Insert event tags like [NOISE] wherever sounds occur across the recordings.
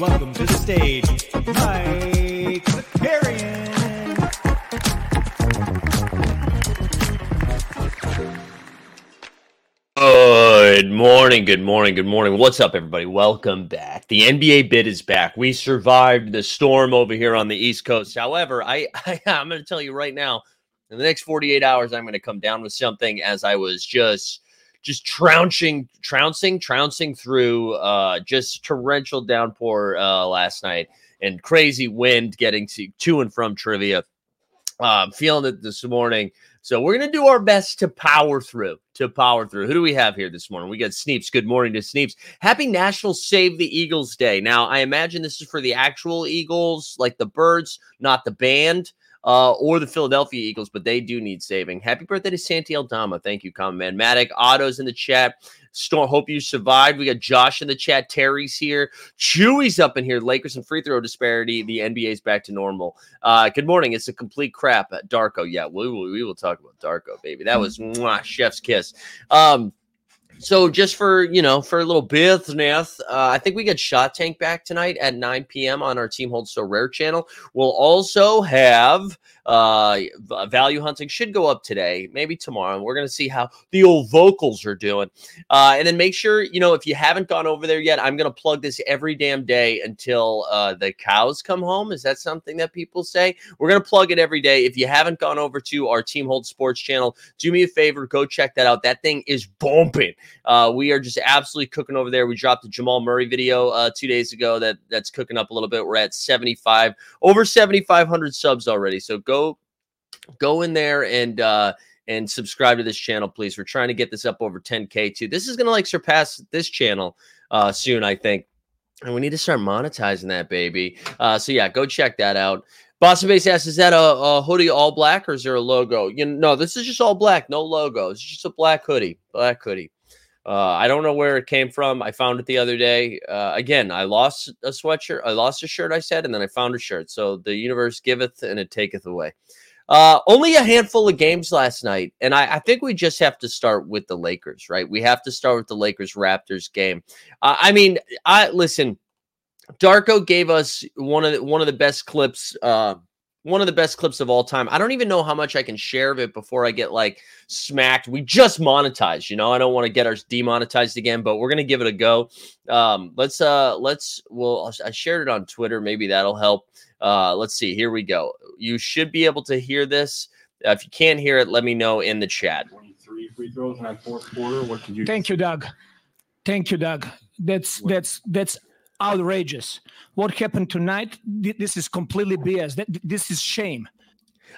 welcome to the stage, Mike Zakarian. Good morning, good morning, good morning. What's up, everybody? Welcome back. The NBA bit is back. We survived the storm over here on the East Coast. However, I, [LAUGHS] I I'm going to tell you right now, in the next 48 hours, I'm going to come down with something as I was just just trouncing, trouncing, trouncing through uh, just torrential downpour uh, last night and crazy wind getting to, to and from trivia. I'm feeling it this morning. So we're gonna do our best to power through. To power through. Who do we have here this morning? We got Sneeps. Good morning to Sneeps. Happy National Save the Eagles Day. Now, I imagine this is for the actual Eagles, like the birds, not the band uh, or the Philadelphia Eagles, but they do need saving. Happy birthday to Santi Aldama. Thank you, Common Man. Matic, Otto's in the chat. Storm, hope you survived. We got Josh in the chat. Terry's here. Chewy's up in here. Lakers and free throw disparity. The NBA's back to normal. Uh, good morning. It's a complete crap Darko. Yeah, we will, we will talk about Darko, baby. That was mwah, chef's kiss. Um, so just for you know for a little business uh, i think we get shot tank back tonight at 9 p.m on our team holds so rare channel we'll also have uh, value hunting should go up today, maybe tomorrow. We're to see how the old vocals are doing. Uh, and then make sure, you know, if you haven't gone over there yet, I'm to plug this every damn day until uh, the cows come home. Is that something that people say? We're to plug it every day. If you haven't gone over to our Team Hold Sports channel, do me a favor, go check that out. That thing is bumping. Uh, we are just absolutely cooking over there. We dropped the Jamal Murray video uh, two days ago that that's cooking up a little bit. We're at 75, over 7,500 subs already. So go go in there and uh and subscribe to this channel please we're trying to get this up over 10k too this is gonna like surpass this channel uh soon i think and we need to start monetizing that baby uh so yeah go check that out Boston Base asks, is that a, a, hoodie all black or is there a logo? You know, no, this is just all black, no logo. It's just a black hoodie, black hoodie. Uh, I don't know where it came from. I found it the other day. Uh, again, I lost a sweatshirt. I lost a shirt, I said, and then I found a shirt. So the universe giveth and it taketh away. Uh, only a handful of games last night. And I, I, think we just have to start with the Lakers, right? We have to start with the Lakers Raptors game. I mean, I listen, Darko gave us one of the, one of the best clips uh, one of the best clips of all time. I don't even know how much I can share of it before I get like smacked. We just monetized, you know. I don't want to get ours demonetized again, but we're gonna give it a go. Um, let's uh let's well I shared it on Twitter, maybe that'll help. Uh let's see, here we go. You should be able to hear this. Uh, if you can't hear it, let me know in the chat. 23 free throws in that fourth quarter. What did you Thank you, Doug. Thank you, Doug. That's that's that's outrageous. What happened tonight? This is completely BS. This is shame.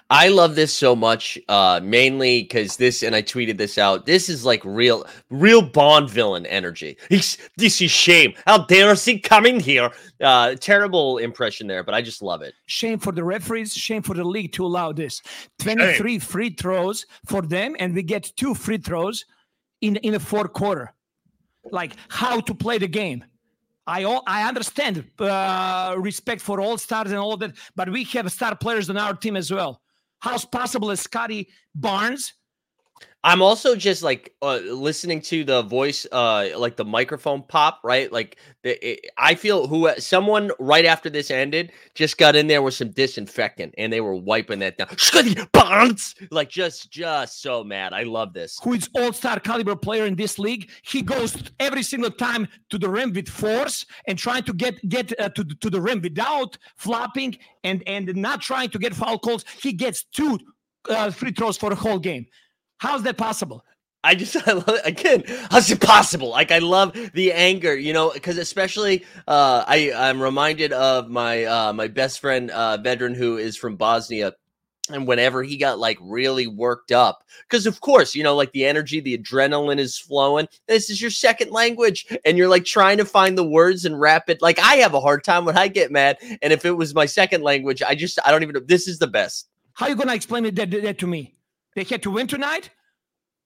I love this so much, uh, mainly because this, and I tweeted this out. This is like real, real Bond villain energy. He's, this is shame. How dare he coming here? Uh, terrible impression there, but I just love it. Shame for the referees. Shame for the league to allow this. Twenty-three shame. free throws for them, and we get two free throws in in the fourth quarter. Like how to play the game. I I understand uh, respect for all stars and all that, but we have star players on our team as well. How's possible as Scottie Barnes I'm also just like uh, listening to the voice, uh, like the microphone pop, right? Like the, it, I feel who someone right after this ended just got in there with some disinfectant and they were wiping that down. Like just, just so mad. I love this. Who is all-star caliber player in this league? He goes every single time to the rim with force and trying to get get uh, to to the rim without flopping and and not trying to get foul calls. He gets two uh, free throws for the whole game. How's that possible? I just [LAUGHS] I love it. again. How's it possible? Like I love the anger, you know, because especially uh, I I'm reminded of my uh, my best friend uh, Vedran who is from Bosnia, and whenever he got like really worked up, because of course you know like the energy, the adrenaline is flowing. This is your second language, and you're like trying to find the words and wrap it. Like I have a hard time when I get mad, and if it was my second language, I just I don't even know. This is the best. How you gonna explain it that, that to me? They had to win tonight.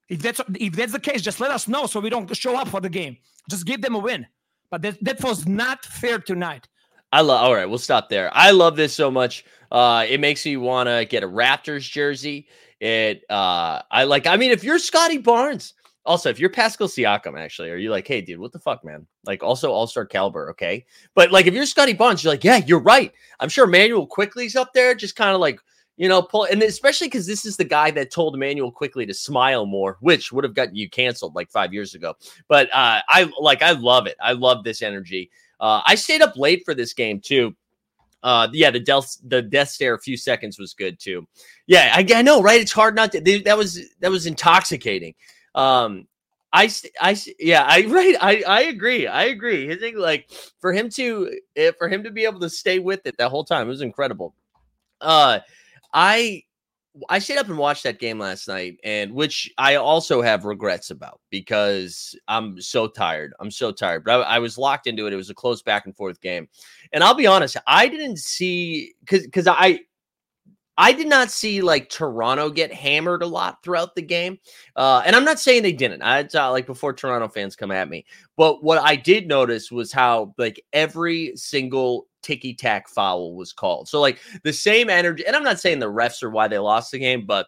If that's if that's the case, just let us know so we don't show up for the game. Just give them a win. But that, that was not fair tonight. I love. All right, we'll stop there. I love this so much. Uh, it makes me want to get a Raptors jersey. It. Uh, I like. I mean, if you're Scottie Barnes, Also, if you're Pascal Siakam, actually, are you like, hey, dude, what the fuck, man? Like, also All Star caliber, okay? But like, if you're Scottie Barnes, you're like, yeah, you're right. I'm sure Manuel Quickley's up there, just kind of like, you know, pull, and especially because this is the guy that told Immanuel Quickley to smile more, which would have gotten you canceled like five years ago. But uh, I like, I love it. I love this energy. Uh, I stayed up late for this game too. Uh, yeah, the death the death stare a few seconds was good too. Yeah, I, I know, right? It's hard not to. That was that was intoxicating. Um, I, I, yeah, I, [LAUGHS] right. I, I agree. I agree. I think like for him to, eh, for him to be able to stay with it that whole time, it was incredible. Uh, I, I stayed up and watched that game last night, and which I also have regrets about because I'm so tired. I'm so tired, but I, I was locked into it. It was a close back and forth game, and I'll be honest, I didn't see because because I I did not see like Toronto get hammered a lot throughout the game. Uh, and I'm not saying they didn't. I uh, like before Toronto fans come at me. But what I did notice was how like every single ticky tack foul was called. So like the same energy. And I'm not saying the refs are why they lost the game, but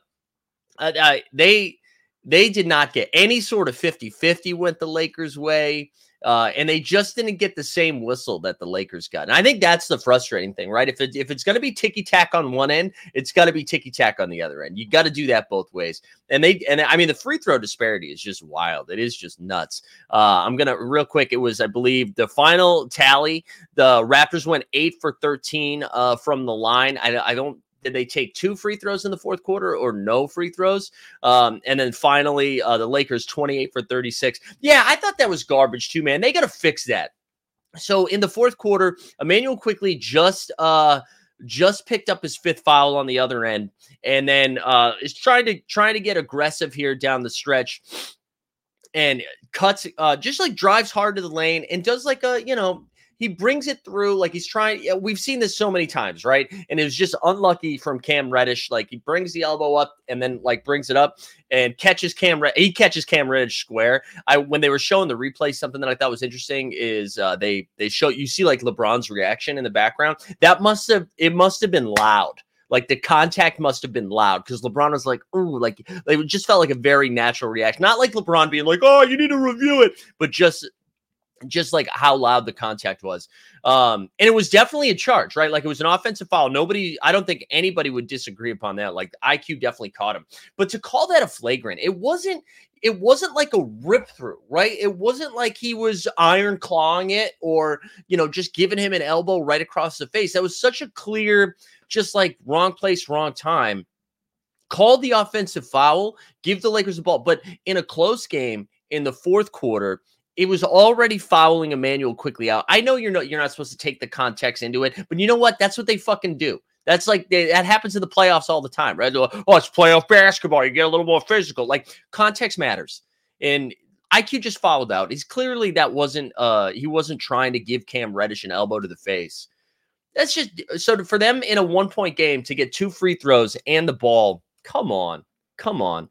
uh, uh they they did not get any sort of 50 50 went the Lakers' way. Uh, and they just didn't get the same whistle that the Lakers got. And I think that's the frustrating thing, right? If it, if it's going to be ticky tack on one end, it's got to be ticky tack on the other end. You got to do that both ways. And they and I mean the free throw disparity is just wild. It is just nuts. Uh, I'm gonna real quick. It was I believe the final tally. The Raptors went eight for thirteen uh, from the line. I, I don't did they take two free throws in the fourth quarter or no free throws? Um, and then finally, uh, the Lakers 28 for 36. Yeah, I thought that was garbage too, man. They got to fix that. So in the fourth quarter, Immanuel Quickley just uh just picked up his fifth foul on the other end, and then uh is trying to trying to get aggressive here down the stretch and cuts uh just like drives hard to the lane and does like a you know he brings it through like he's trying. We've seen this so many times, right? And it was just unlucky from Cam Reddish. Like he brings the elbow up and then like brings it up and catches Cam. Red- He catches Cam Reddish square. I when they were showing the replay, something that I thought was interesting is uh, they they show you see like LeBron's reaction in the background. That must have it must have been loud. Like the contact must have been loud because LeBron was like, "Ooh," like it just felt like a very natural reaction. Not like LeBron being like, "Oh, you need to review it," but just just like how loud the contact was. Um, and it was definitely a charge, right? Like it was an offensive foul. Nobody, I don't think anybody would disagree upon that. Like IQ definitely caught him. But to call that a flagrant, it wasn't it wasn't like a rip through, right? It wasn't like he was iron clawing it or, you know, just giving him an elbow right across the face. That was such a clear, just like wrong place, wrong time. Call the offensive foul, give the Lakers the ball. But in a close game in the fourth quarter, it was already fouling Immanuel Quickley out. I know you're not you're not supposed to take the context into it, but you know what? That's what they fucking do. That's like they, that happens in the playoffs all the time, right? Oh, it's playoff basketball. You get a little more physical. Like context matters. And IQ just fouled out. He's clearly that wasn't uh he wasn't trying to give Cam Reddish an elbow to the face. That's just so for them in a one point game to get two free throws and the ball. Come on, come on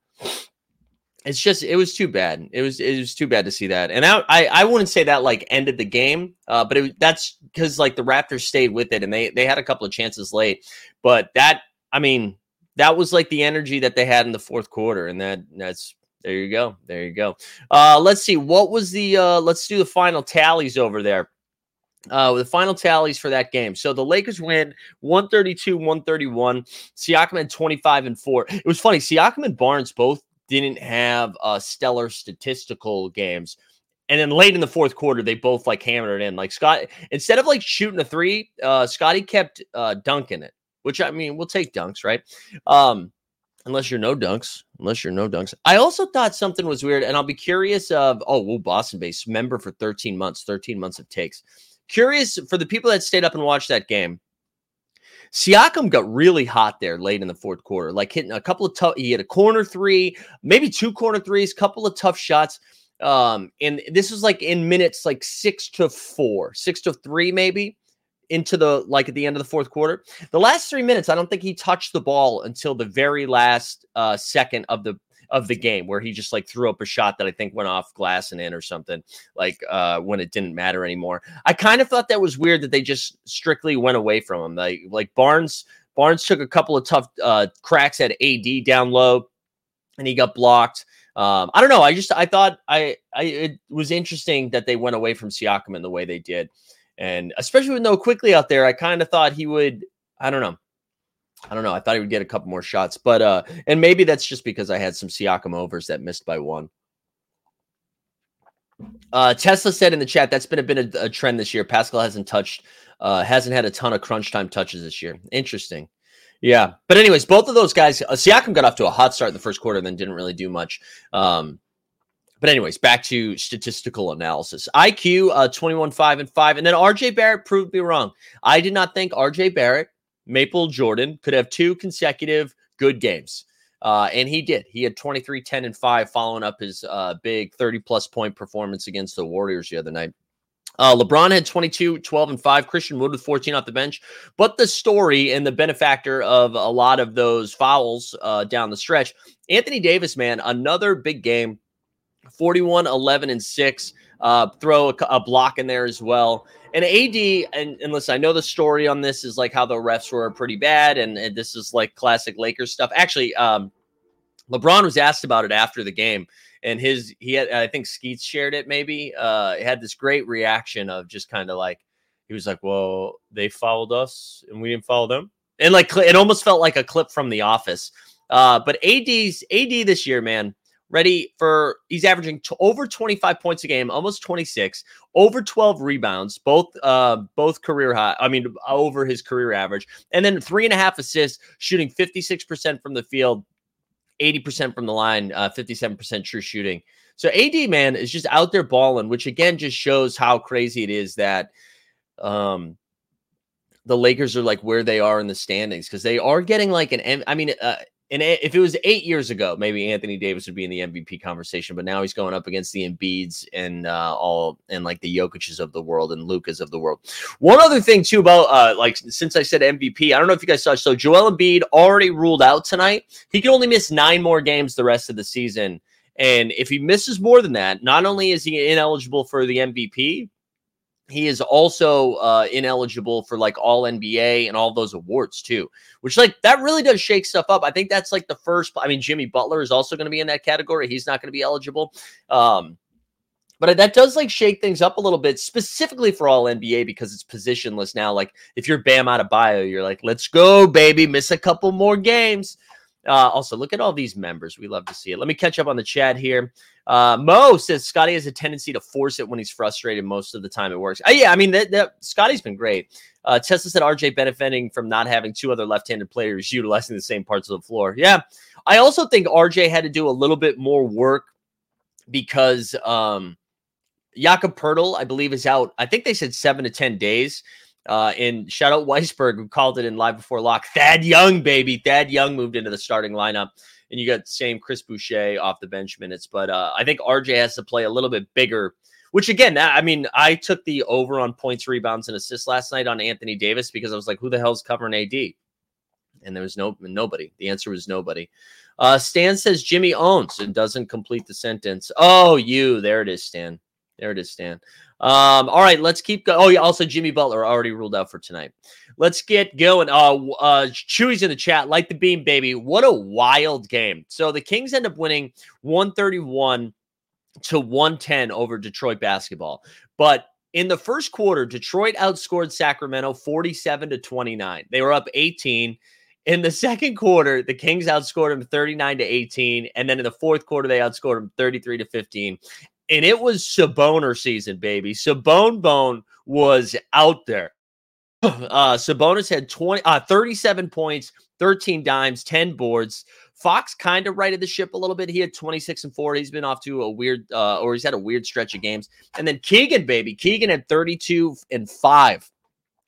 it's just it was too bad. It was it was too bad to see that, and I I, I wouldn't say that like ended the game, uh, but it, that's because like the Raptors stayed with it and they they had a couple of chances late, but that I mean that was like the energy that they had in the fourth quarter, and that that's there you go, there you go. Uh, let's see what was the uh, let's do the final tallies over there. Uh, the final tallies for that game. So the Lakers win 132 131. Siakam had 25 and 4. It was funny. Siakam and Barnes both didn't have uh, stellar statistical games. And then late in the fourth quarter, they both like hammered it in. Like Scott, instead of like shooting a three, uh, Scottie kept uh, dunking it, which I mean, we'll take dunks, right? Um, unless you're no dunks, unless you're no dunks. I also thought something was weird, and I'll be curious of oh, well, Boston base member for 13 months, 13 months of takes. Curious for the people that stayed up and watched that game. Siakam got really hot there late in the fourth quarter, like hitting a couple of tough. He had a corner three, maybe two corner threes, couple of tough shots. Um, and this was like in minutes like six to four, six to three, maybe into the like at the end of the fourth quarter. The last three minutes, I don't think he touched the ball until the very last uh, second of the of the game where he just like threw up a shot that I think went off glass and in or something like uh, when it didn't matter anymore. I kind of thought that was weird that they just strictly went away from him. Like like Barnes Barnes took a couple of tough uh, cracks at AD down low and he got blocked. Um, I don't know. I just I thought I I it was interesting that they went away from Siakam in the way they did, and especially with no Quickley out there, I kind of thought he would. I don't know. I don't know. I thought he would get a couple more shots, but uh, and maybe that's just because I had some Siakam overs that missed by one. Uh, Tesla said in the chat that's been a bit of a trend this year. Pascal hasn't touched, uh, hasn't had a ton of crunch time touches this year. Interesting. Yeah, but anyways, both of those guys, uh, Siakam got off to a hot start in the first quarter, and then didn't really do much. Um, but anyways, back to statistical analysis. IQ uh, 21, 5, and 5. And then RJ Barrett proved me wrong. I did not think RJ Barrett, Maple Jordan could have two consecutive good games. Uh, and he did. He had 23, 10, and 5 following up his uh, big 30 plus point performance against the Warriors the other night. Uh, LeBron had 22, 12, and 5. Christian Wood with 14 off the bench. But the story and the benefactor of a lot of those fouls uh, down the stretch, Anthony Davis, man, another big game 41, 11, and 6. Uh, throw a, a, block in there as well. And AD, and, and listen, I know the story on this is like how the refs were pretty bad, and, and this is like classic Lakers stuff. Actually, um, LeBron was asked about it after the game, and his he had I think Skeets shared it maybe. Uh, had this great reaction of just kind of like he was like, "Well, they followed us and we didn't follow them," and like it almost felt like a clip from The Office. Uh, but AD's AD this year, man, ready for he's averaging t- over 25 points a game almost 26 over 12 rebounds both uh both career high i mean over his career average and then three and a half assists shooting 56% from the field 80% from the line uh 57% true shooting so ad man is just out there balling which again just shows how crazy it is that um the Lakers are like where they are in the standings because they are getting like an. I mean, uh, and if it was eight years ago, maybe Anthony Davis would be in the MVP conversation, but now he's going up against the Embiids and uh, all and like the Jokic's of the world and Lukas of the world. One other thing too about uh, like since I said MVP, I don't know if you guys saw. So Joel Embiid already ruled out tonight. He can only miss nine more games the rest of the season, and if he misses more than that, not only is he ineligible for the MVP, he is also uh, ineligible for like all NBA and all those awards too, which like that really does shake stuff up. I think that's like the first. I mean, Jimmy Butler is also going to be in that category. He's not going to be eligible. Um, but that does like shake things up a little bit, specifically for all NBA because it's positionless now. Like if you're Bam Adebayo, you're like, let's go, baby, miss a couple more games. Uh, also, look at all these members. We love to see it. Let me catch up on the chat here. Uh, Mo says Scottie has a tendency to force it when he's frustrated. Most of the time, it works. Uh, yeah, I mean, that, Scottie's been great. Uh, Tesla said RJ benefiting from not having two other left-handed players utilizing the same parts of the floor. Yeah, I also think RJ had to do a little bit more work because um, Jakob Poeltl, I believe, is out. I think they said seven to ten days. Uh, and shout out Weisberg, who called it in live before lock. [LAUGHS] Thad Young, baby. Thad Young moved into the starting lineup. And you got same Chris Boucher off the bench minutes. But uh, I think RJ has to play a little bit bigger, which again, I mean, I took the over on points, rebounds, and assists last night on Anthony Davis because I was like, who the hell's covering AD? And there was no nobody. The answer was nobody. Uh, Stan says Jimmy owns and doesn't complete the sentence. Oh, you. There it is, Stan. There it is, Stan. Um, all right, let's keep going. Oh, yeah, also Jimmy Butler already ruled out for tonight. Let's get going. Uh, uh, Chewy's in the chat, like the beam, baby. What a wild game. So the Kings end up winning 131 to 110 over Detroit basketball. But in the first quarter, Detroit outscored Sacramento 47 to 29. They were up 18. In the second quarter, the Kings outscored them 39 to 18. And then in the fourth quarter, they outscored them 33 to 15 and it was Saboner season, baby. Sabone Bone was out there. [SIGHS] Uh, Sabonis had 20, uh, 37 points, 13 dimes, 10 boards. Fox kind of righted the ship a little bit. He had 26 and 4. He's been off to a weird, uh, or he's had a weird stretch of games. And then Keegan, baby. Keegan had 32 and 5.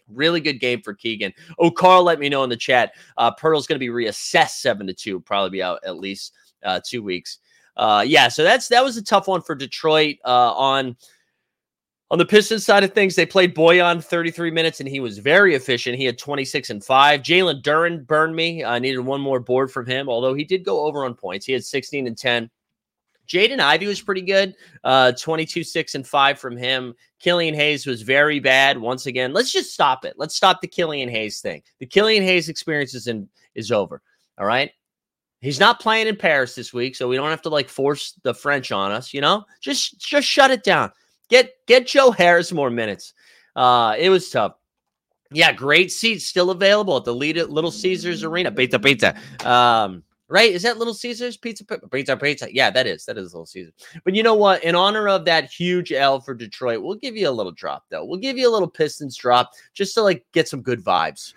Really good game for Keegan. Oh, Carl, let me know in the chat. Uh, Poeltl's going to be reassessed 7 to 2, probably be out at least uh, two weeks uh, yeah, so that's that was a tough one for Detroit. Uh, on on the Pistons side of things, they played Bojan 33 minutes and he was very efficient. He had 26 and five. Jalen Duren burned me. I needed one more board from him, although he did go over on points. He had 16 and 10. Jaden Ivey was pretty good. Uh, 22, 6, and 5 from him. Killian Hayes was very bad. Once again, let's just stop it. Let's stop the Killian Hayes thing. The Killian Hayes experience is in is over. All right. He's not playing in Paris this week, so we don't have to like force the French on us, you know? Just just shut it down. Get get Joe Harris more minutes. Uh it was tough. Yeah, great seats still available at the Little Caesars Arena. Pizza, pizza. Um, right? Is that Little Caesars? Pizza, pizza, pizza. Yeah, that is. That is Little Caesars. But you know what? In honor of that huge L for Detroit, we'll give you a little drop, though. We'll give you a little Pistons drop just to like get some good vibes.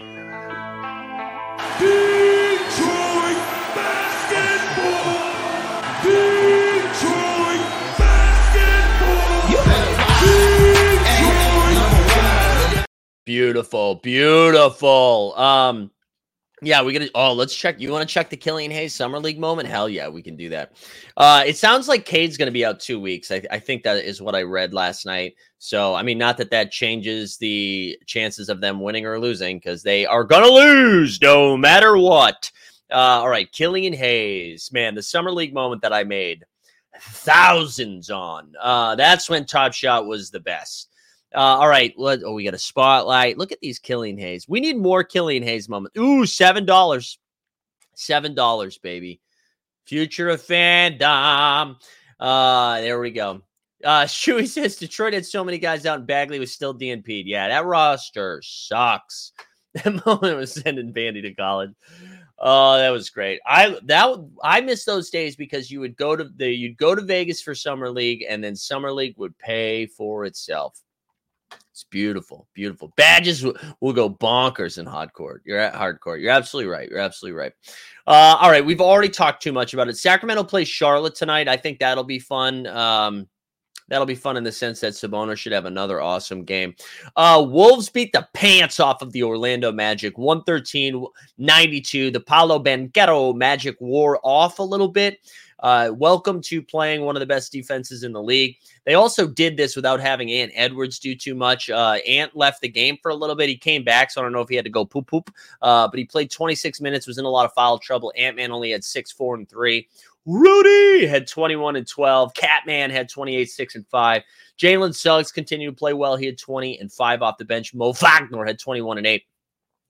Beautiful, beautiful. Um, yeah, we gotta. Oh, let's check. You want to check the Killian Hayes Summer League moment? Hell yeah, we can do that. Uh, it sounds like Cade's to be out two weeks. I, I, think that is what I read last night. So, I mean, not that that changes the chances of them winning or losing because they are to lose no matter what. Uh, all right, Killian Hayes, man, the Summer League moment that I made thousands on. Uh, that's when Top Shot was the best. Uh, all right. Oh, we got a spotlight. Look at these Killian Hayes. We need more Killian Hayes moments. Ooh, seven dollars. Seven dollars, baby. Future of fandom. Uh, there we go. Uh, [LAUGHS] Chewy says Detroit had so many guys out, and Bagley was still DNP'd. Yeah, that roster sucks. [LAUGHS] That moment was sending Bandy to college. Oh, that was great. I that I miss those days because you would go to the you'd go to Vegas for summer league, and then summer league would pay for itself. It's beautiful, beautiful. Badges will, will go bonkers in hardcore. You're at hardcore. You're absolutely right. You're absolutely right. Uh, all right, we've already talked too much about it. Sacramento plays Charlotte tonight. I think that'll be fun. Um, that'll be fun in the sense that Sabonis should have another awesome game. Uh, Wolves beat the pants off of the Orlando Magic 113 92. The Paolo Banchero Magic wore off a little bit. Uh, welcome to playing one of the best defenses in the league. They also did this without having Ant Edwards do too much. Uh, Ant left the game for a little bit. He came back, so I don't know if he had to go poop poop. Uh, but he played 26 minutes, was in a lot of foul trouble. Ant Man only had six, four, and three. Rudy had 21 and 12. Catman had 28, 6, and 5. Jalen Suggs continued to play well. He had 20 and 5 off the bench. Mo Wagner had 21 and 8.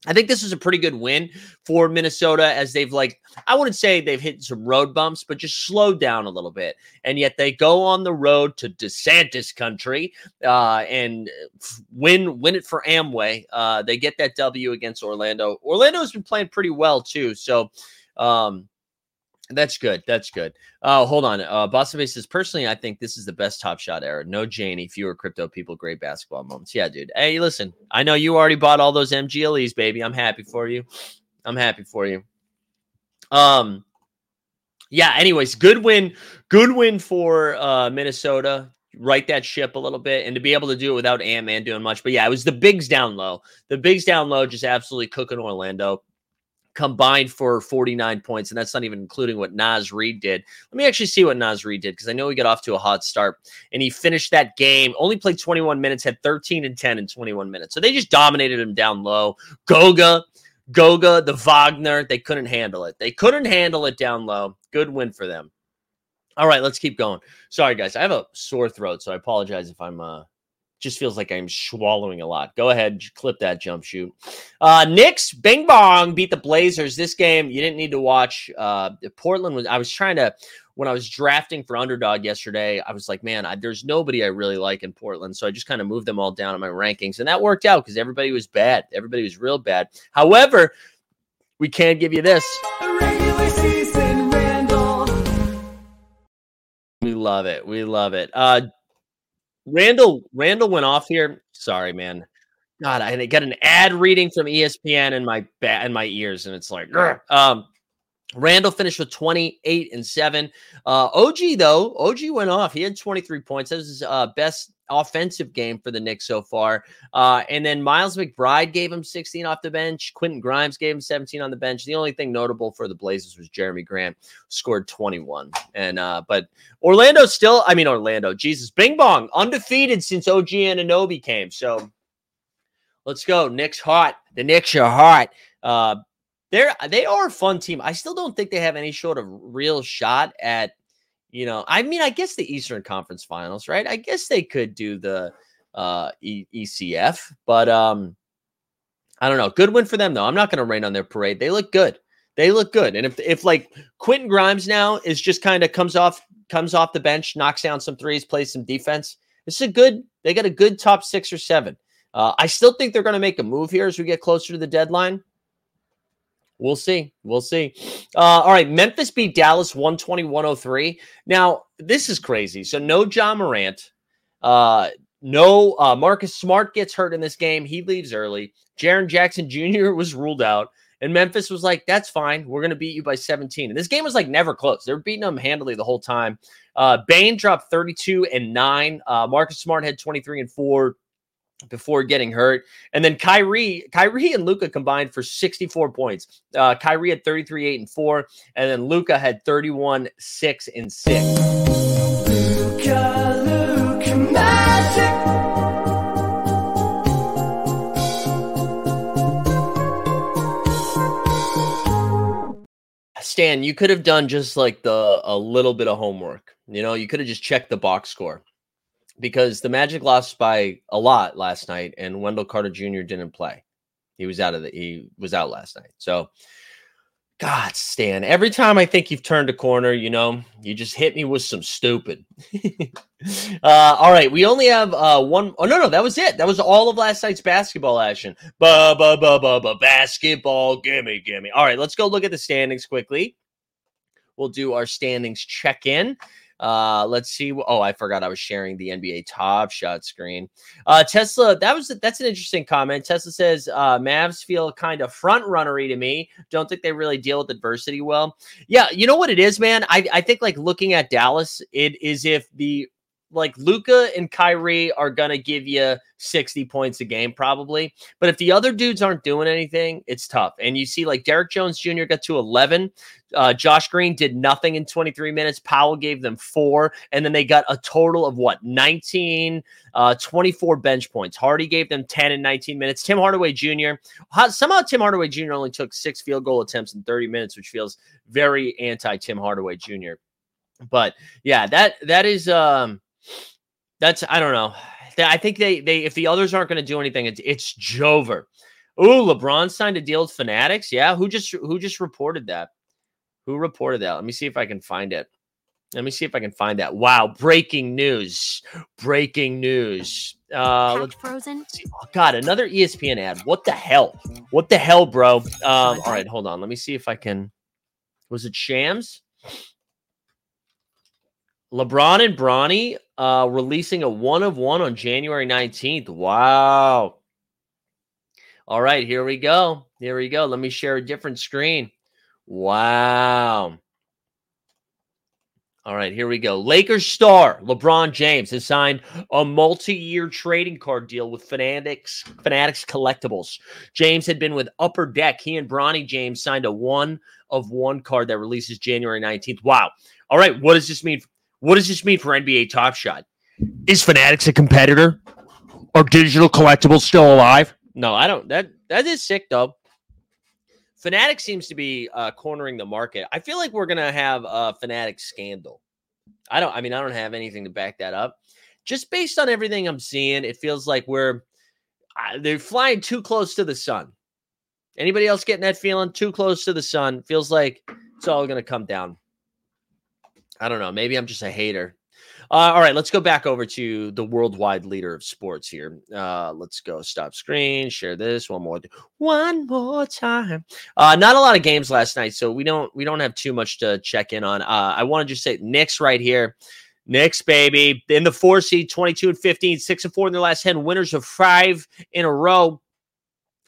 I think this is a pretty good win for Minnesota as they've like I wouldn't say they've hit some road bumps, but just slowed down a little bit. And yet they go on the road to DeSantis country uh, and win win it for Amway. Uh, they get that W against Orlando. Orlando has been playing pretty well too. So um, that's good. That's good. Oh, hold on. Uh, Boston Base says, personally, I think this is the best Top Shot era. No Janie, fewer crypto people, great basketball moments. Yeah, dude. Hey, listen, I know you already bought all those MGLEs, baby. I'm happy for you. I'm happy for you. Um, yeah. Anyways, good win. Good win for uh, Minnesota. Right that ship a little bit, and to be able to do it without Ant Man doing much. But yeah, it was the bigs down low. The bigs down low just absolutely cooking Orlando combined for 49 points, and that's not even including what Naz Reid did. Let me actually see what Naz Reid did because I know he got off to a hot start and he finished that game, only played 21 minutes, had 13 and 10 in 21 minutes. So they just dominated him down low. Goga, Goga, the Wagner, they couldn't handle it. They couldn't handle it down low. Good win for them. All right, let's keep going. Sorry, guys. I have a sore throat, so I apologize if I'm uh just feels like I'm swallowing a lot. Go ahead, clip that jump shoot. Uh, Knicks, Bing Bong beat the Blazers. This game you didn't need to watch. Uh, Portland was. I was trying to when I was drafting for underdog yesterday. I was like, man, I, there's nobody I really like in Portland, so I just kind of moved them all down in my rankings, and that worked out because everybody was bad. Everybody was real bad. However, we can give you this. We love it. We love it. Uh, Randall Randall went off here. Sorry, man. God, I got an ad reading from ESPN in my ba- in my ears, and it's like, um, Randall finished with 28 and 7. Uh, OG, though, OG went off. He had 23 points. That was his uh, best offensive game for the Knicks so far. Uh, and then Miles McBride gave him 16 off the bench. Quentin Grimes gave him 17 on the bench. The only thing notable for the Blazers was Jerami Grant scored 21. And uh, but Orlando still, I mean Orlando, Jesus, Bing Bong, undefeated since OG Anunoby came. So let's go. Knicks hot. The Knicks are hot. Uh, they're they are a fun team. I still don't think they have any sort of real shot at, you know, I mean, I guess the Eastern Conference Finals, right? I guess they could do the uh e- ECF, but um I don't know. Good win for them though. I'm not going to rain on their parade. They look good. They look good. And if if like Quentin Grimes now is just kind of comes off comes off the bench, knocks down some threes, plays some defense. This is a good. They got a good top six or seven. Uh, I still think they're going to make a move here as we get closer to the deadline. We'll see. We'll see. Uh, all right. Memphis beat Dallas 120 103. Now, this is crazy. So, no Ja Morant. Uh, no uh, Marcus Smart gets hurt in this game. He leaves early. Jaren Jackson Jr. was ruled out. And Memphis was like, that's fine. We're going to beat you by 17. And this game was like never close. They were beating them handily the whole time. Uh, Bane dropped 32 and 9. Uh, Marcus Smart had 23 and 4 before getting hurt. And then Kyrie, Kyrie and Luka combined for 64 points. Uh, Kyrie had 33, 8, and 4. And then Luka had 31, 6, and 6. Luka, Luka magic. Stan, you could have done just like the a little bit of homework. You know, you could have just checked the box score because the Magic lost by a lot last night, and Wendell Carter Jr. didn't play. He was out of the he was out last night. So God, Stan, every time I think you've turned a corner, you know, you just hit me with some stupid. [LAUGHS] uh, all right, we only have uh, one. Oh no, no, that was it. That was all of last night's basketball action. Ba ba ba ba ba basketball. Gimme, gimme. All right, let's go look at the standings quickly. We'll do our standings check in. Uh, let's see. Oh, I forgot I was sharing the NBA Top Shot screen. Uh, Tesla, that was that's an interesting comment. Tesla says uh, Mavs feel kind of front runnery to me. Don't think they really deal with adversity well. Yeah, you know what it is, man. I I think like looking at Dallas, it is if the like Luka and Kyrie are gonna give you 60 points a game, probably. But if the other dudes aren't doing anything, it's tough. And you see, like Derrick Jones Jr. got to 11. Uh, Josh Green did nothing in 23 minutes. Powell gave them four. And then they got a total of what? 19, uh, 24 bench points. Hardy gave them 10 in 19 minutes. Tim Hardaway Jr. Somehow Tim Hardaway Jr. only took six field goal attempts in 30 minutes, which feels very anti Tim Hardaway Jr. But yeah, that that is um that's I don't know. I think they they if the others aren't going to do anything, it's it's Jover. Ooh, LeBron signed a deal with Fanatics. Yeah, who just who just reported that? Who reported that? Let me see if I can find it. Let me see if I can find that. Wow, breaking news! Breaking news. Uh, frozen. Oh, God, another ESPN ad. What the hell? What the hell, bro? Um, all right, hold on. Let me see if I can. Was it Shams? LeBron and Bronny uh, releasing a one of one on January 19th. Wow. All right, here we go. Here we go. Let me share a different screen. Wow. All right, here we go. Lakers star LeBron James has signed a multi-year trading card deal with Fanatics Fanatics Collectibles. James had been with Upper Deck. He and Bronny James signed a one of one card that releases January 19th. Wow. All right, what does this mean what does this mean for NBA Top Shot? Is Fanatics a competitor? Are digital collectibles still alive? No, I don't. That that is sick though. Fanatic seems to be uh, cornering the market. I feel like we're gonna have a Fanatic scandal. I don't. I mean, I don't have anything to back that up. Just based on everything I'm seeing, it feels like we're uh, they're flying too close to the sun. Anybody else getting that feeling? Too close to the sun feels like it's all gonna come down. I don't know. Maybe I'm just a hater. Uh, all right, let's go back over to the worldwide leader of sports here. Uh, let's go stop screen, share this one more, one more time. Uh, not a lot of games last night, so we don't we don't have too much to check in on. Uh, I want to just say Knicks right here. Knicks, baby, in the four seed, 22 and 15, six and four in their last 10, winners of five in a row.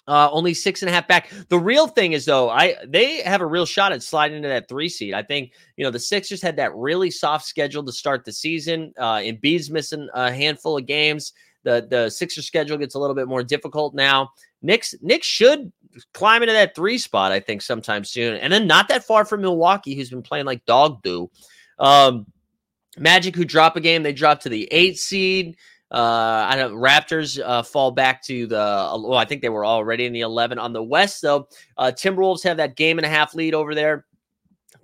Uh, only six and a half back. The real thing is though, I they have a real shot at sliding into that three seed. I think you know the Sixers had that really soft schedule to start the season. Uh, Embiid's missing a handful of games. The the Sixers schedule gets a little bit more difficult now. Knicks Knicks should climb into that three spot. I think sometime soon, and then not that far from Milwaukee, who's been playing like dog do. Um, Magic, who drop a game, they drop to the eight seed. Uh, I know Raptors uh, fall back to the. Well, I think they were already in the 11 on the West, though. Uh, Timberwolves have that game and a half lead over there.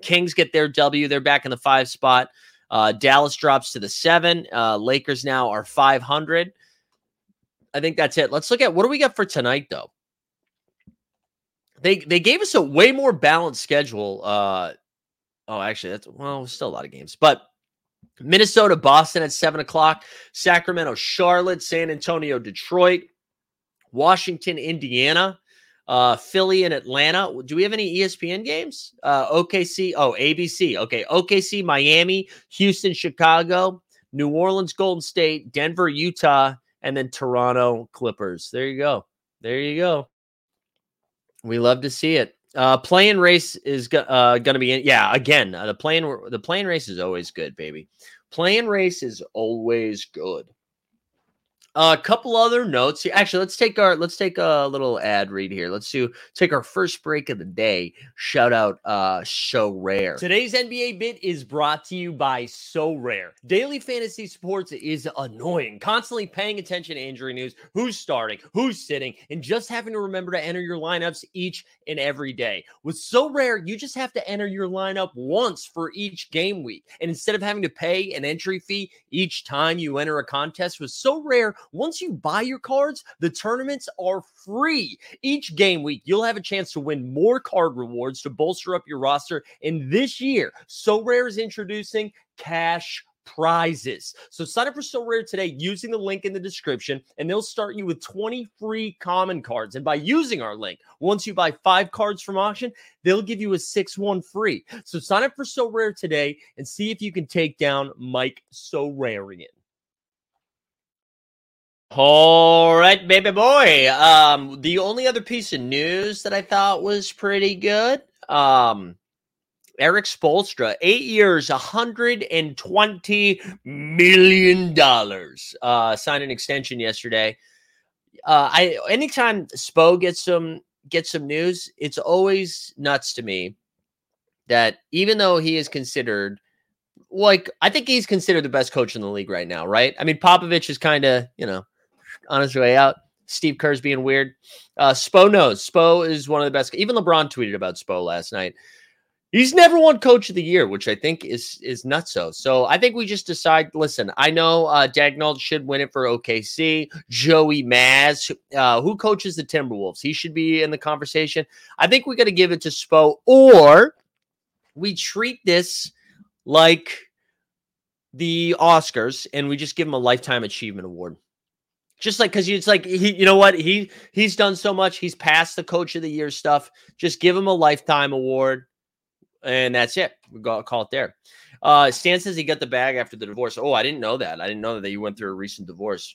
Kings get their W. They're back in the five spot. Uh, Dallas drops to the seven. Uh, Lakers now are 500. I think that's it. Let's look at what do we got for tonight, though. they they gave us a way more balanced schedule. Uh, oh, actually, that's well, still a lot of games, but Minnesota, Boston at seven o'clock, Sacramento, Charlotte, San Antonio, Detroit, Washington, Indiana, uh, Philly, and Atlanta. Do we have any ESPN games? Uh, OKC, oh, ABC. Okay, OKC, Miami, Houston, Chicago, New Orleans, Golden State, Denver, Utah, and then Toronto Clippers. There you go. There you go. We love to see it. Uh, playing race is uh, going to be in. Yeah, again, uh, the playing the playing race is always good, baby. Playing race is always good. A couple other notes. here. Actually, let's take our let's take a little ad read here. Let's do take our first break of the day. Shout out uh Sorare. Today's NBA bit is brought to you by Sorare. Daily fantasy sports is annoying. Constantly paying attention to injury news, who's starting, who's sitting, and just having to remember to enter your lineups each and every day. With Sorare, you just have to enter your lineup once for each game week. And instead of having to pay an entry fee each time you enter a contest with Sorare, once you buy your cards, the tournaments are free. Each game week, you'll have a chance to win more card rewards to bolster up your roster. And this year, Sorare is introducing cash prizes. So sign up for Sorare today using the link in the description, and they'll start you with 20 free common cards. And by using our link, once you buy five cards from auction, they'll give you a six one free. So sign up for Sorare today and see if you can take down Mike Sorarian. All right, baby boy. Um, the only other piece of news that I thought was pretty good. Um, Erik Spoelstra, eight years, $120 million. Uh, signed an extension yesterday. Uh, I anytime Spo gets some gets some news, it's always nuts to me that even though he is considered like I think he's considered the best coach in the league right now, right? I mean, Popovich is kind of, you know, on his way out. Steve Kerr's being weird. Uh, Spo knows. Spo is one of the best. Even LeBron tweeted about Spo last night. He's never won Coach of the Year, which I think is is nutso. So I think we just decide. Listen, I know uh, Daigneault should win it for OKC. Joey Maz, uh, who coaches the Timberwolves, he should be in the conversation. I think we got to give it to Spo, or we treat this like the Oscars and we just give him a lifetime achievement award. Just like because it's like he, you know what he he's done so much. He's passed the Coach of the Year stuff. Just give him a lifetime award, and that's it. We go call it there. Uh, Stan says he got the bag after the divorce. Oh, I didn't know that. I didn't know that you went through a recent divorce.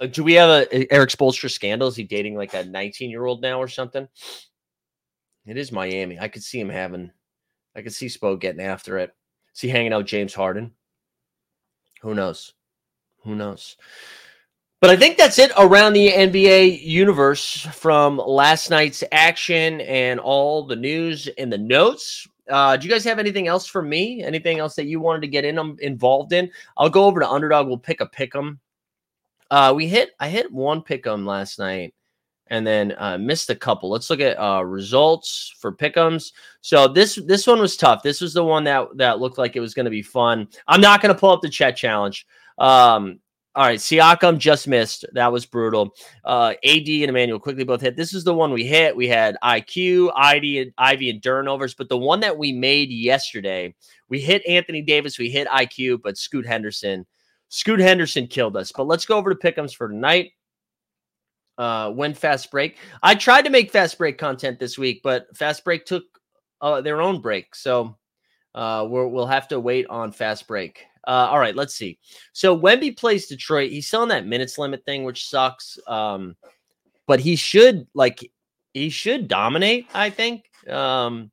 Uh, do we have a, a Erik Spoelstra scandal? Is he dating like a 19 year old now or something? It is Miami. I could see him having. I could see Spo getting after it. Is he hanging out James Harden? Who knows? Who knows? But I think that's it around the NBA universe from last night's action and all the news and the notes. Uh, do you guys have anything else for me? Anything else that you wanted to get in um, involved in? I'll go over to Underdog. We'll pick a pick 'em. Uh, we hit I hit one pick 'em last night and then uh, missed a couple. Let's look at uh, results for pick'ems. So this this one was tough. This was the one that that looked like it was going to be fun. I'm not going to pull up the chat challenge. Um, all right, Siakam just missed. That was brutal. Uh, AD and Immanuel Quickley both hit. This is the one we hit. We had IQ, ID, and Ivey, and turnovers. But the one that we made yesterday, we hit Anthony Davis, we hit IQ, but Scoot Henderson, Scoot Henderson killed us. But let's go over to pick'ems for tonight. Uh, when fast break, I tried to make fast break content this week, but fast break took uh, their own break, so uh, we're, we'll have to wait on fast break. Uh, all right, let's see. So Wemby plays Detroit. He's still on that minutes limit thing, which sucks. Um, but he should like he should dominate, I think. Um,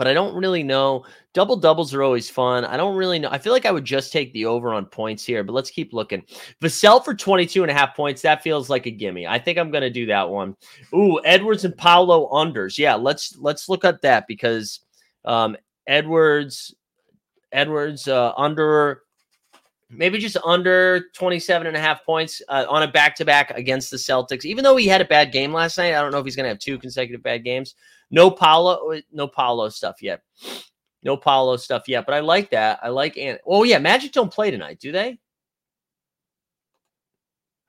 but I don't really know. Double doubles are always fun. I don't really know. I feel like I would just take the over on points here, but let's keep looking. Vassell for 22 and a half points. That feels like a gimme. I think I'm going to do that one. Ooh, Edwards and Paolo unders. Yeah, let's let's look at that because um Edwards Edwards uh, under maybe just under 27 and a half points uh, on a back-to-back against the Celtics. Even though he had a bad game last night, I don't know if he's going to have two consecutive bad games. No Paolo, no Paolo stuff yet. No Paolo stuff yet, but I like that. I like and oh yeah, Magic don't play tonight, do they?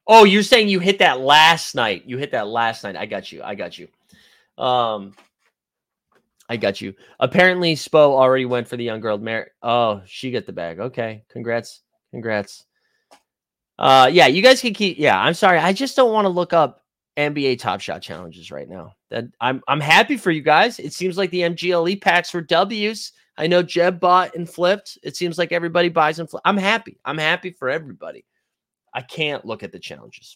Oh, you're saying you hit that last night. You hit that last night. I got you. I got you. Um, I got you. Apparently, Spo already went for the young girl. Mar- oh, she got the bag. Okay, congrats, congrats. Uh, yeah, you guys can keep. Yeah, I'm sorry. I just don't want to look up NBA Top Shot challenges right now. That I'm I'm happy for you guys. It seems like the MGLE packs were W's. I know Jeb bought and flipped. It seems like everybody buys and flips. I'm happy. I'm happy for everybody. I can't look at the challenges.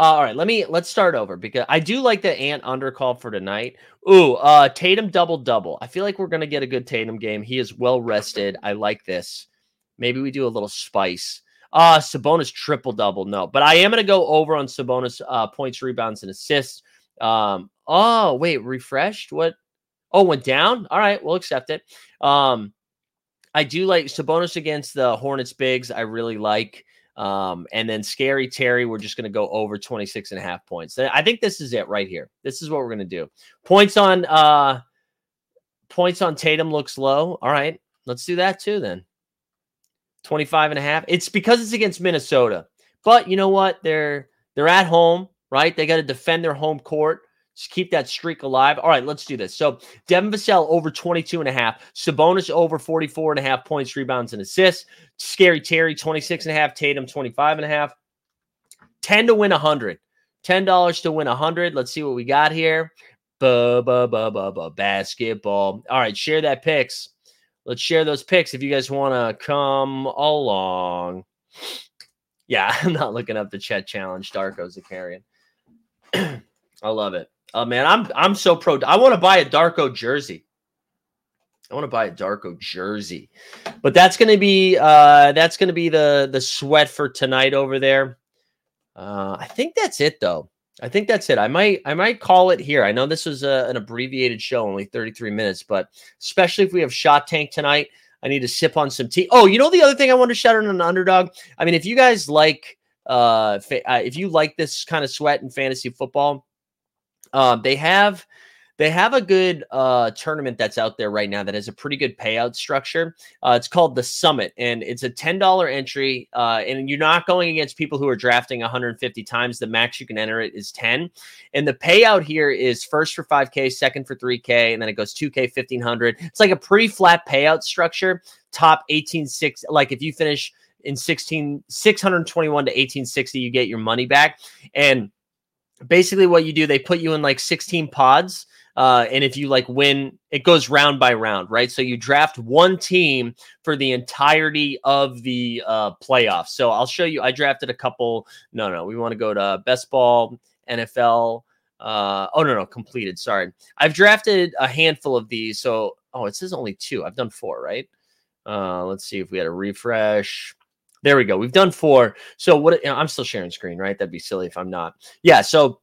Uh, all right, let me let's start over because I do like the Ant undercall for tonight. Ooh, uh Tatum double double. I feel like we're gonna get a good Tatum game. He is well rested. I like this. Maybe we do a little spice. Uh Sabonis triple double. No, but I am gonna go over on Sabonis uh points, rebounds, and assists. Um, oh wait, refreshed. What? Oh, went down. All right, we'll accept it. Um, I do like Sabonis against the Hornets bigs. I really like. Um, and then Scary Terry, we're just going to go over 26 and a half points. I think this is it right here. This is what we're going to do. Points on uh points on Tatum looks low. All right, let's do that too then. 25 and a half. It's because it's against Minnesota. But you know what? They're they're at home, right? They got to defend their home court. Just keep that streak alive. All right, let's do this. So Devin Vassell over 22 and a half. Sabonis over 44 and a half points, rebounds, and assists. Scary Terry, 26 and a half. Tatum, 25 and a half. 10 to win 100. $10 to win 100. Let's see what we got here. Ba, ba, ba, ba, ba, basketball. All right, share that picks. Let's share those picks if you guys want to come along. Yeah, [LAUGHS] I'm not looking up the Chet challenge. Darko's a carrion. [CLEARS THROAT] I love it. Oh man, I'm I'm so pro. I want to buy a Darko jersey. I want to buy a Darko jersey, but that's gonna be uh that's gonna be the the sweat for tonight over there. Uh, I think that's it though. I think that's it. I might I might call it here. I know this was a, an abbreviated show, only 33 minutes, but especially if we have shot tank tonight, I need to sip on some tea. Oh, you know the other thing I want to shout out on an underdog. I mean, if you guys like uh, fa- uh if you like this kind of sweat in fantasy football, um, they have they have a good uh, tournament that's out there right now that has a pretty good payout structure. Uh, it's called the Summit, and it's a ten dollar entry. Uh, and you're not going against people who are drafting 150 times. The max you can enter it is 10, and the payout here is first for 5k, second for 3k, and then it goes 2k, 1500. It's like a pretty flat payout structure. Top 18.6. Like if you finish in 16 621 to 1860, you get your money back, and basically what you do they put you in like 16 pods uh, and if you like win it goes round by round right? So you draft one team for the entirety of the uh, playoffs. So i'll show you i drafted a couple no no we want to go to best ball nfl uh, oh no no completed sorry. I've drafted a handful of these so oh it says only two i've done four right? Uh, let's see if we had a refresh there we go. We've done four. So what I'm still sharing screen, right? That'd be silly if I'm not. Yeah. So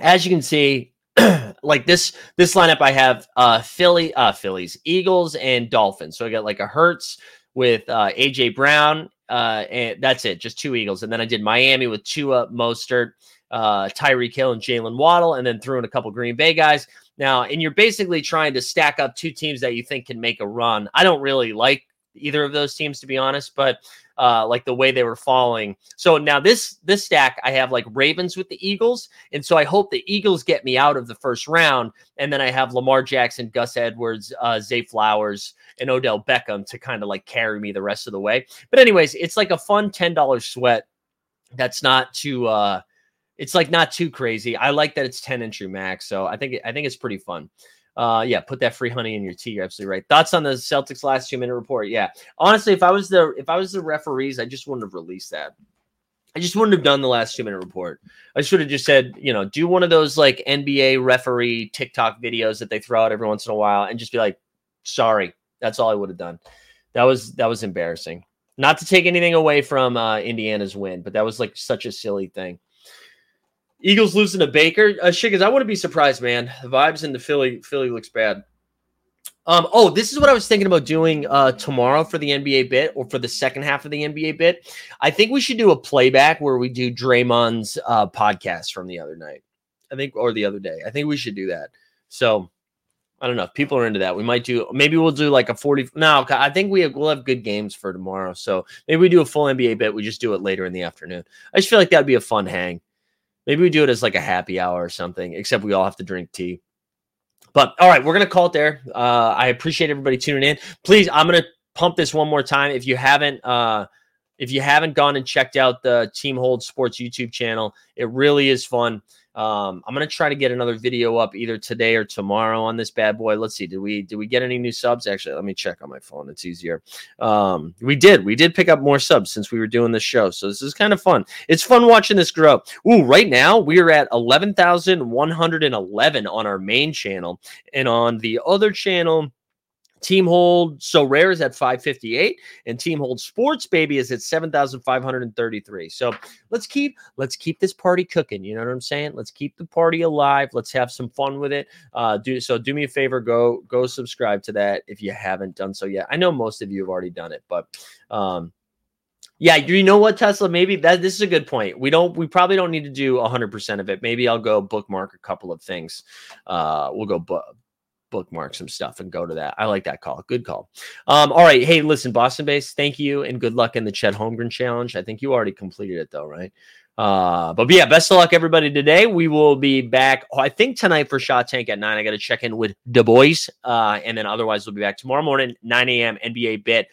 as you can see, [CLEARS THROAT] like this this lineup, I have uh Philly, uh Phillies, Eagles, and Dolphins. So I got like a Hurts with uh AJ Brown. Uh, and that's it, just two Eagles. And then I did Miami with Tua Mostert, uh, Tyreek Hill, and Jaylen Waddle, and then threw in a couple Green Bay guys. Now, and you're basically trying to stack up two teams that you think can make a run. I don't really like either of those teams, to be honest, but uh, like the way they were falling. So now this this stack I have like Ravens with the Eagles, and so I hope the Eagles get me out of the first round, and then I have Lamar Jackson, Gus Edwards, uh, Zay Flowers, and Odell Beckham to kind of like carry me the rest of the way. But anyways, it's like a fun ten dollars sweat. That's not too. uh It's like not too crazy. I like that it's ten entry max, so I think I think it's pretty fun. Uh, yeah, put that free honey in your tea. You're absolutely right. Thoughts on the Celtics last two minute report? Yeah, honestly, if I was the if I was the referees, I just wouldn't have released that. I just wouldn't have done the last two minute report. I should have just said, you know, do one of those like NBA referee TikTok videos that they throw out every once in a while, and just be like, sorry. That's all I would have done. That was that was embarrassing. Not to take anything away from uh, Indiana's win, but that was like such a silly thing. Eagles losing to Baker. Uh, Shiggins, I wouldn't be surprised, man. The vibes in the Philly Philly looks bad. Um, oh, this is what I was thinking about doing uh, tomorrow for the NBA bit or for the second half of the NBA bit. I think we should do a playback where we do Draymond's uh, podcast from the other night. I think, or the other day. I think we should do that. So I don't know if people are into that. We might do maybe we'll do like a 40. No, I think we have, we'll have good games for tomorrow. So maybe we do a full NBA bit. We just do it later in the afternoon. I just feel like that'd be a fun hang. Maybe we do it as like a happy hour or something, except we all have to drink tea. But all right, we're gonna call it there. Uh, I appreciate everybody tuning in. Please, I'm gonna pump this one more time. If you haven't, uh, if you haven't gone and checked out the Team Hold Sports YouTube channel, it really is fun. Um, I'm gonna try to get another video up either today or tomorrow on this bad boy. Let's see. Did we did we get any new subs? Actually, let me check on my phone. It's easier. Um, we did. We did pick up more subs since we were doing this show. So this is kind of fun. It's fun watching this grow. Ooh, right now we are at 11,111 on our main channel, and on the other channel Team Hold Sorare is at 558, and Team Hold Sports Baby is at 7,533. So let's keep let's keep this party cooking. You know what I'm saying? Let's keep the party alive. Let's have some fun with it. Uh, do so. Do me a favor. Go go subscribe to that if you haven't done so yet. I know most of you have already done it, but um, yeah, you know what, Tesla? Maybe that this is a good point. We don't, we probably don't need to do 100% of it. Maybe I'll go bookmark a couple of things. Uh, we'll go bu- bookmark some stuff and go to that. I like that call. Good call. Um, all right. Hey, listen, Boston base, thank you and good luck in the Chet Holmgren challenge. I think you already completed it though, right? Uh, but yeah, best of luck, everybody. Today we will be back. Oh, I think tonight for Shot Tank at nine. I got to check in with the boys, uh, and then otherwise we'll be back tomorrow morning, nine a.m. NBA bet.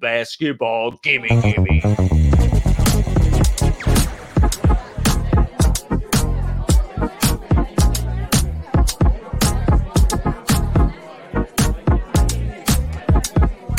Basketball, gimme, gimme.